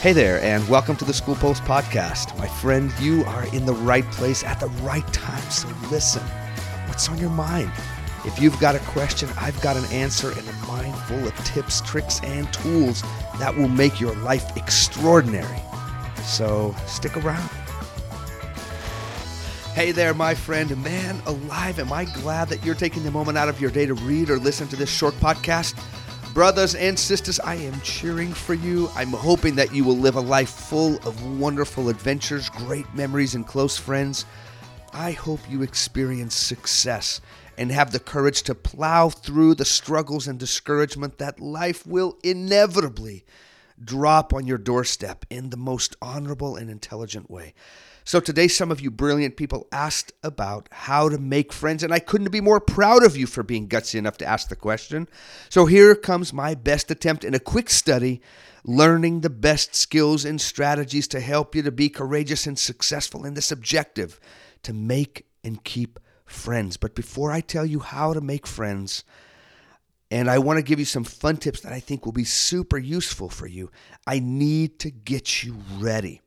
Hey there, and welcome to the School Post Podcast. My friend, you are in the right place at the right time, so listen. What's on your mind? If you've got a question, I've got an answer and a mind full of tips, tricks, and tools that will make your life extraordinary. So stick around. Hey there, my friend. Man alive, am I glad that you're taking the moment out of your day to read or listen to this short podcast? Brothers and sisters, I am cheering for you. I'm hoping that you will live a life full of wonderful adventures, great memories, and close friends. I hope you experience success and have the courage to plow through the struggles and discouragement that life will inevitably drop on your doorstep in the most honorable and intelligent way. So today, some of you brilliant people asked about how to make friends, and I couldn't be more proud of you for being gutsy enough to ask the question. So here comes my best attempt in a quick study, learning the best skills and strategies to help you to be courageous and successful in this objective to make and keep friends. But before I tell you how to make friends, and I want to give you some fun tips that I think will be super useful for you, I need to get you ready.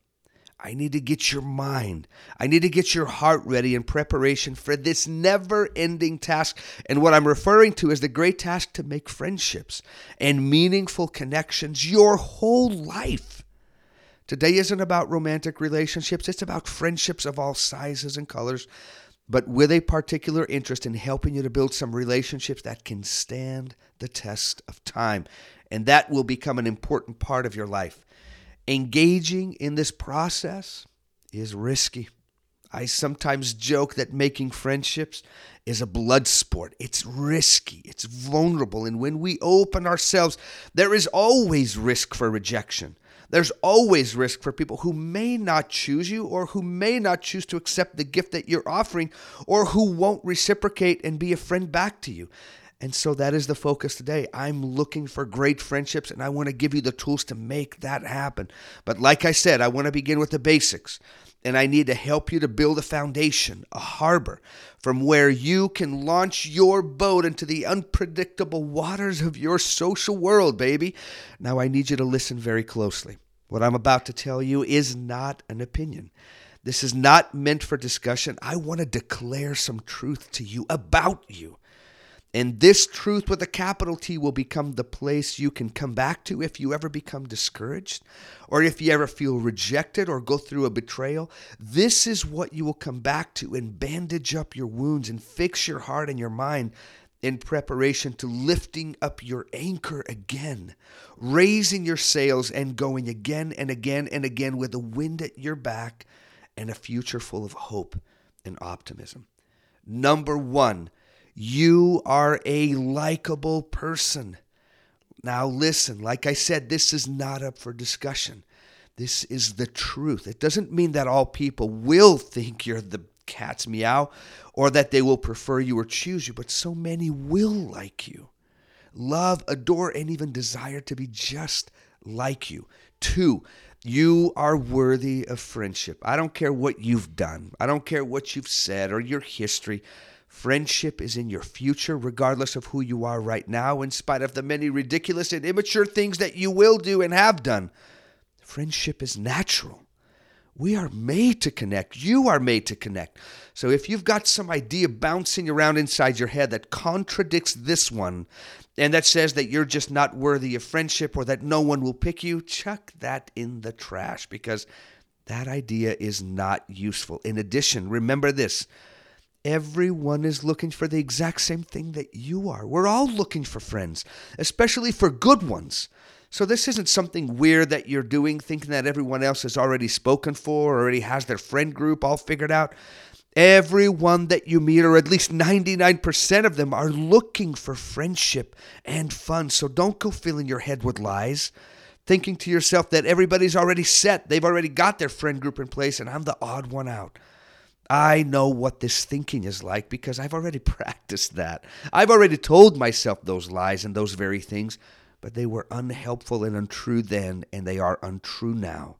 I need to get your mind. I need to get your heart ready in preparation for this never ending task. And what I'm referring to is the great task to make friendships and meaningful connections your whole life. Today isn't about romantic relationships, it's about friendships of all sizes and colors, but with a particular interest in helping you to build some relationships that can stand the test of time. And that will become an important part of your life. Engaging in this process is risky. I sometimes joke that making friendships is a blood sport. It's risky, it's vulnerable, and when we open ourselves, there is always risk for rejection. There's always risk for people who may not choose you or who may not choose to accept the gift that you're offering or who won't reciprocate and be a friend back to you. And so that is the focus today. I'm looking for great friendships and I want to give you the tools to make that happen. But like I said, I want to begin with the basics. And I need to help you to build a foundation, a harbor, from where you can launch your boat into the unpredictable waters of your social world, baby. Now, I need you to listen very closely. What I'm about to tell you is not an opinion. This is not meant for discussion. I want to declare some truth to you about you. And this truth with a capital T will become the place you can come back to if you ever become discouraged or if you ever feel rejected or go through a betrayal. This is what you will come back to and bandage up your wounds and fix your heart and your mind in preparation to lifting up your anchor again, raising your sails and going again and again and again with the wind at your back and a future full of hope and optimism. Number one, you are a likable person. Now, listen, like I said, this is not up for discussion. This is the truth. It doesn't mean that all people will think you're the cat's meow or that they will prefer you or choose you, but so many will like you, love, adore, and even desire to be just like you. Two, you are worthy of friendship. I don't care what you've done, I don't care what you've said or your history. Friendship is in your future, regardless of who you are right now, in spite of the many ridiculous and immature things that you will do and have done. Friendship is natural. We are made to connect. You are made to connect. So if you've got some idea bouncing around inside your head that contradicts this one and that says that you're just not worthy of friendship or that no one will pick you, chuck that in the trash because that idea is not useful. In addition, remember this Everyone is looking for the exact same thing that you are. We're all looking for friends, especially for good ones. So this isn't something weird that you're doing, thinking that everyone else has already spoken for or already has their friend group all figured out. Everyone that you meet, or at least 99% of them, are looking for friendship and fun. So don't go filling your head with lies, thinking to yourself that everybody's already set. They've already got their friend group in place, and I'm the odd one out. I know what this thinking is like because I've already practiced that. I've already told myself those lies and those very things, but they were unhelpful and untrue then, and they are untrue now.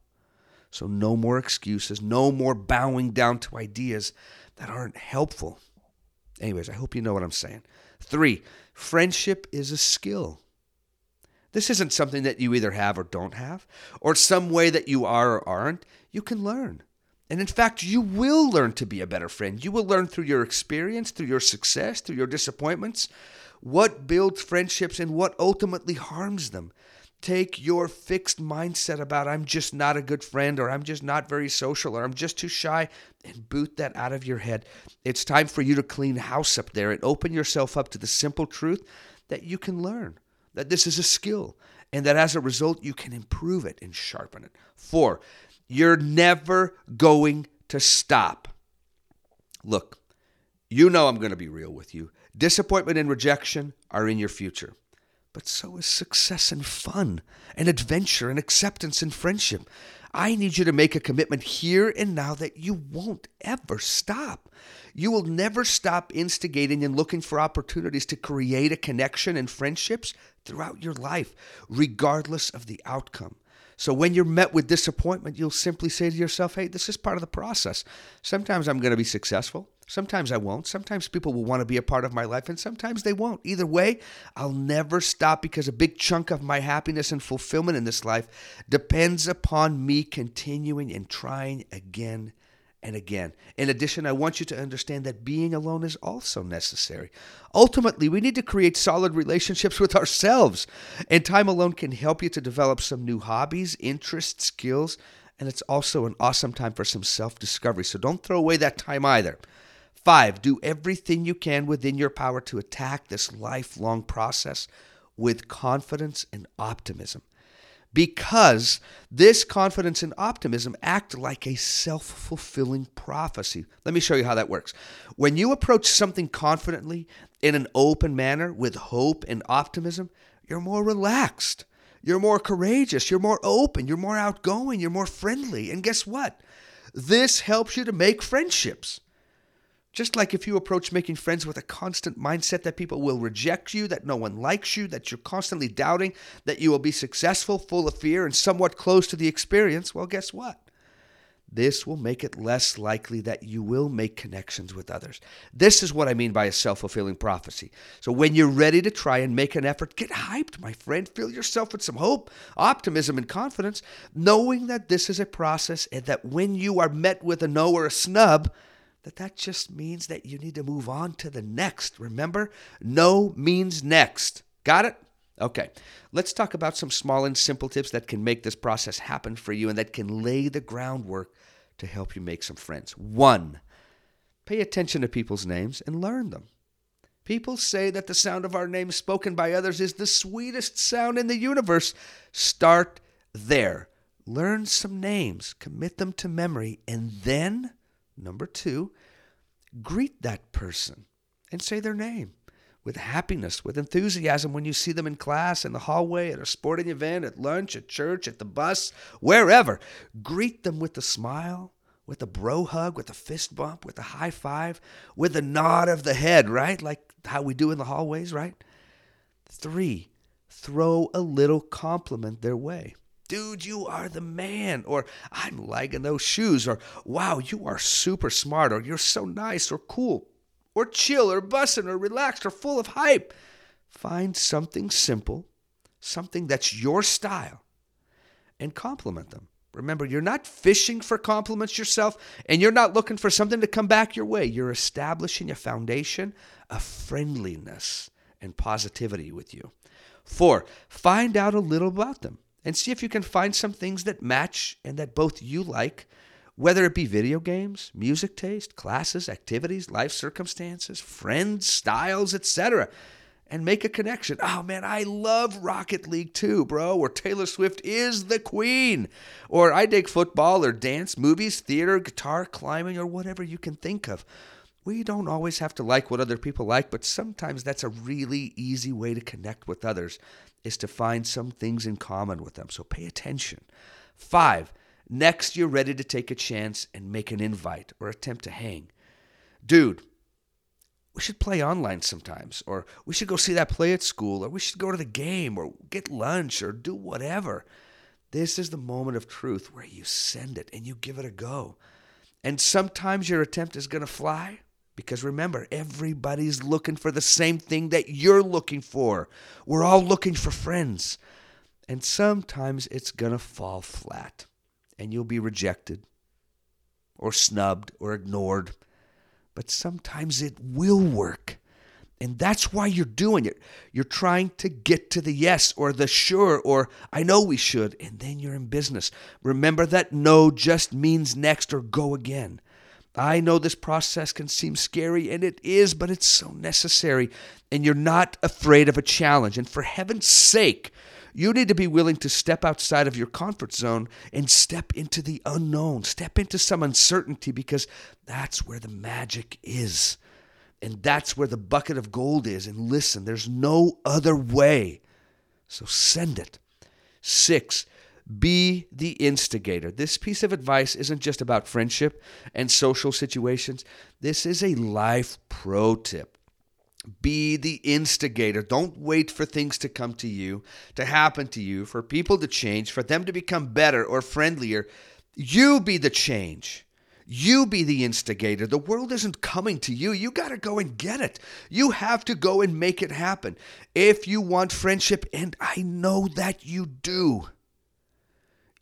So, no more excuses, no more bowing down to ideas that aren't helpful. Anyways, I hope you know what I'm saying. Three, friendship is a skill. This isn't something that you either have or don't have, or some way that you are or aren't. You can learn. And in fact, you will learn to be a better friend. You will learn through your experience, through your success, through your disappointments, what builds friendships and what ultimately harms them. Take your fixed mindset about I'm just not a good friend or I'm just not very social or I'm just too shy and boot that out of your head. It's time for you to clean house up there and open yourself up to the simple truth that you can learn, that this is a skill, and that as a result, you can improve it and sharpen it. Four, you're never going to stop. Look, you know I'm going to be real with you. Disappointment and rejection are in your future but so is success and fun and adventure and acceptance and friendship. I need you to make a commitment here and now that you won't ever stop. You will never stop instigating and looking for opportunities to create a connection and friendships throughout your life, regardless of the outcome. So when you're met with disappointment, you'll simply say to yourself, hey, this is part of the process. Sometimes I'm going to be successful. Sometimes I won't. Sometimes people will want to be a part of my life, and sometimes they won't. Either way, I'll never stop because a big chunk of my happiness and fulfillment in this life depends upon me continuing and trying again and again. In addition, I want you to understand that being alone is also necessary. Ultimately, we need to create solid relationships with ourselves, and time alone can help you to develop some new hobbies, interests, skills, and it's also an awesome time for some self discovery. So don't throw away that time either. Five, do everything you can within your power to attack this lifelong process with confidence and optimism because this confidence and optimism act like a self fulfilling prophecy. Let me show you how that works. When you approach something confidently in an open manner with hope and optimism, you're more relaxed. You're more courageous. You're more open. You're more outgoing. You're more friendly. And guess what? This helps you to make friendships. Just like if you approach making friends with a constant mindset that people will reject you, that no one likes you, that you're constantly doubting that you will be successful, full of fear, and somewhat close to the experience, well, guess what? This will make it less likely that you will make connections with others. This is what I mean by a self fulfilling prophecy. So, when you're ready to try and make an effort, get hyped, my friend. Fill yourself with some hope, optimism, and confidence, knowing that this is a process and that when you are met with a no or a snub, that that just means that you need to move on to the next. Remember, no means next. Got it? Okay, let's talk about some small and simple tips that can make this process happen for you and that can lay the groundwork to help you make some friends. One, pay attention to people's names and learn them. People say that the sound of our names spoken by others is the sweetest sound in the universe. Start there. Learn some names, commit them to memory, and then Number two, greet that person and say their name with happiness, with enthusiasm when you see them in class, in the hallway, at a sporting event, at lunch, at church, at the bus, wherever. Greet them with a smile, with a bro hug, with a fist bump, with a high five, with a nod of the head, right? Like how we do in the hallways, right? Three, throw a little compliment their way dude, you are the man, or I'm liking those shoes, or wow, you are super smart, or you're so nice, or cool, or chill, or bussin', or relaxed, or full of hype. Find something simple, something that's your style, and compliment them. Remember, you're not fishing for compliments yourself, and you're not looking for something to come back your way. You're establishing a foundation of friendliness and positivity with you. Four, find out a little about them and see if you can find some things that match and that both you like, whether it be video games, music taste, classes, activities, life circumstances, friends, styles, etc. And make a connection. Oh man, I love Rocket League too, bro. Or Taylor Swift is the queen. Or I dig football or dance, movies, theater, guitar, climbing, or whatever you can think of. We don't always have to like what other people like, but sometimes that's a really easy way to connect with others is to find some things in common with them. So pay attention. Five, next you're ready to take a chance and make an invite or attempt to hang. Dude, we should play online sometimes, or we should go see that play at school, or we should go to the game, or get lunch, or do whatever. This is the moment of truth where you send it and you give it a go. And sometimes your attempt is going to fly, because remember, everybody's looking for the same thing that you're looking for. We're all looking for friends. And sometimes it's going to fall flat and you'll be rejected or snubbed or ignored. But sometimes it will work. And that's why you're doing it. You're trying to get to the yes or the sure or I know we should, and then you're in business. Remember that no just means next or go again. I know this process can seem scary, and it is, but it's so necessary. And you're not afraid of a challenge. And for heaven's sake, you need to be willing to step outside of your comfort zone and step into the unknown, step into some uncertainty, because that's where the magic is. And that's where the bucket of gold is. And listen, there's no other way. So send it. Six, be the instigator. This piece of advice isn't just about friendship and social situations, this is a life pro tip. Be the instigator. Don't wait for things to come to you, to happen to you, for people to change, for them to become better or friendlier. You be the change. You be the instigator. The world isn't coming to you. You got to go and get it. You have to go and make it happen. If you want friendship, and I know that you do,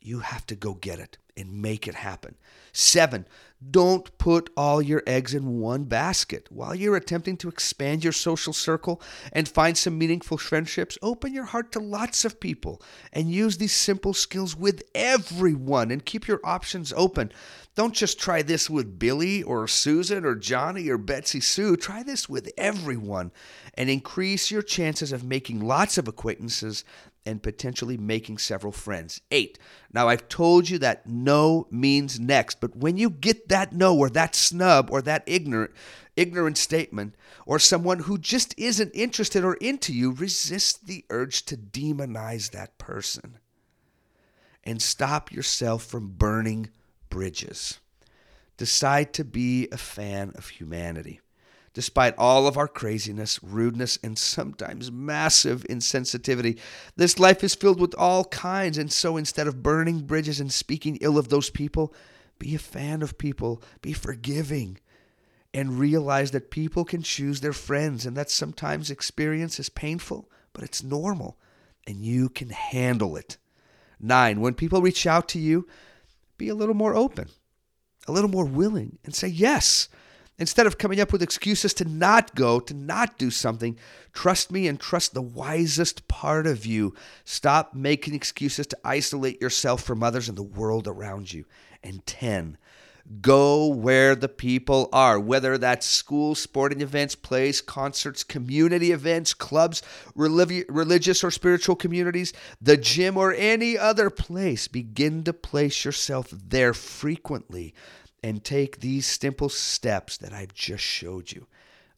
you have to go get it and make it happen. Seven, don't put all your eggs in one basket. While you're attempting to expand your social circle and find some meaningful friendships, open your heart to lots of people and use these simple skills with everyone and keep your options open. Don't just try this with Billy or Susan or Johnny or Betsy Sue. Try this with everyone and increase your chances of making lots of acquaintances and potentially making several friends. Eight. Now, I've told you that no means next, but when you get that no or that snub or that ignorant, ignorant statement or someone who just isn't interested or into you, resist the urge to demonize that person and stop yourself from burning bridges. Decide to be a fan of humanity. Despite all of our craziness, rudeness, and sometimes massive insensitivity, this life is filled with all kinds. And so instead of burning bridges and speaking ill of those people, be a fan of people, be forgiving, and realize that people can choose their friends and that sometimes experience is painful, but it's normal and you can handle it. Nine, when people reach out to you, be a little more open, a little more willing, and say yes. Instead of coming up with excuses to not go, to not do something, trust me and trust the wisest part of you. Stop making excuses to isolate yourself from others and the world around you. And 10, go where the people are, whether that's school, sporting events, plays, concerts, community events, clubs, religious or spiritual communities, the gym, or any other place. Begin to place yourself there frequently and take these simple steps that I've just showed you.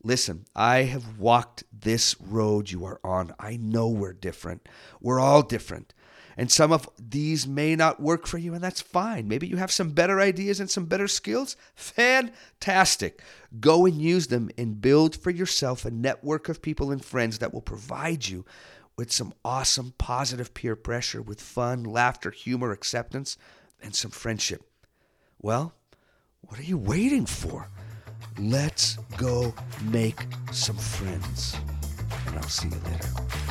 Listen, I have walked this road you are on. I know we're different. We're all different. And some of these may not work for you, and that's fine. Maybe you have some better ideas and some better skills. Fantastic. Go and use them and build for yourself a network of people and friends that will provide you with some awesome positive peer pressure with fun, laughter, humor, acceptance, and some friendship. Well, what are you waiting for? Let's go make some friends. And I'll see you later.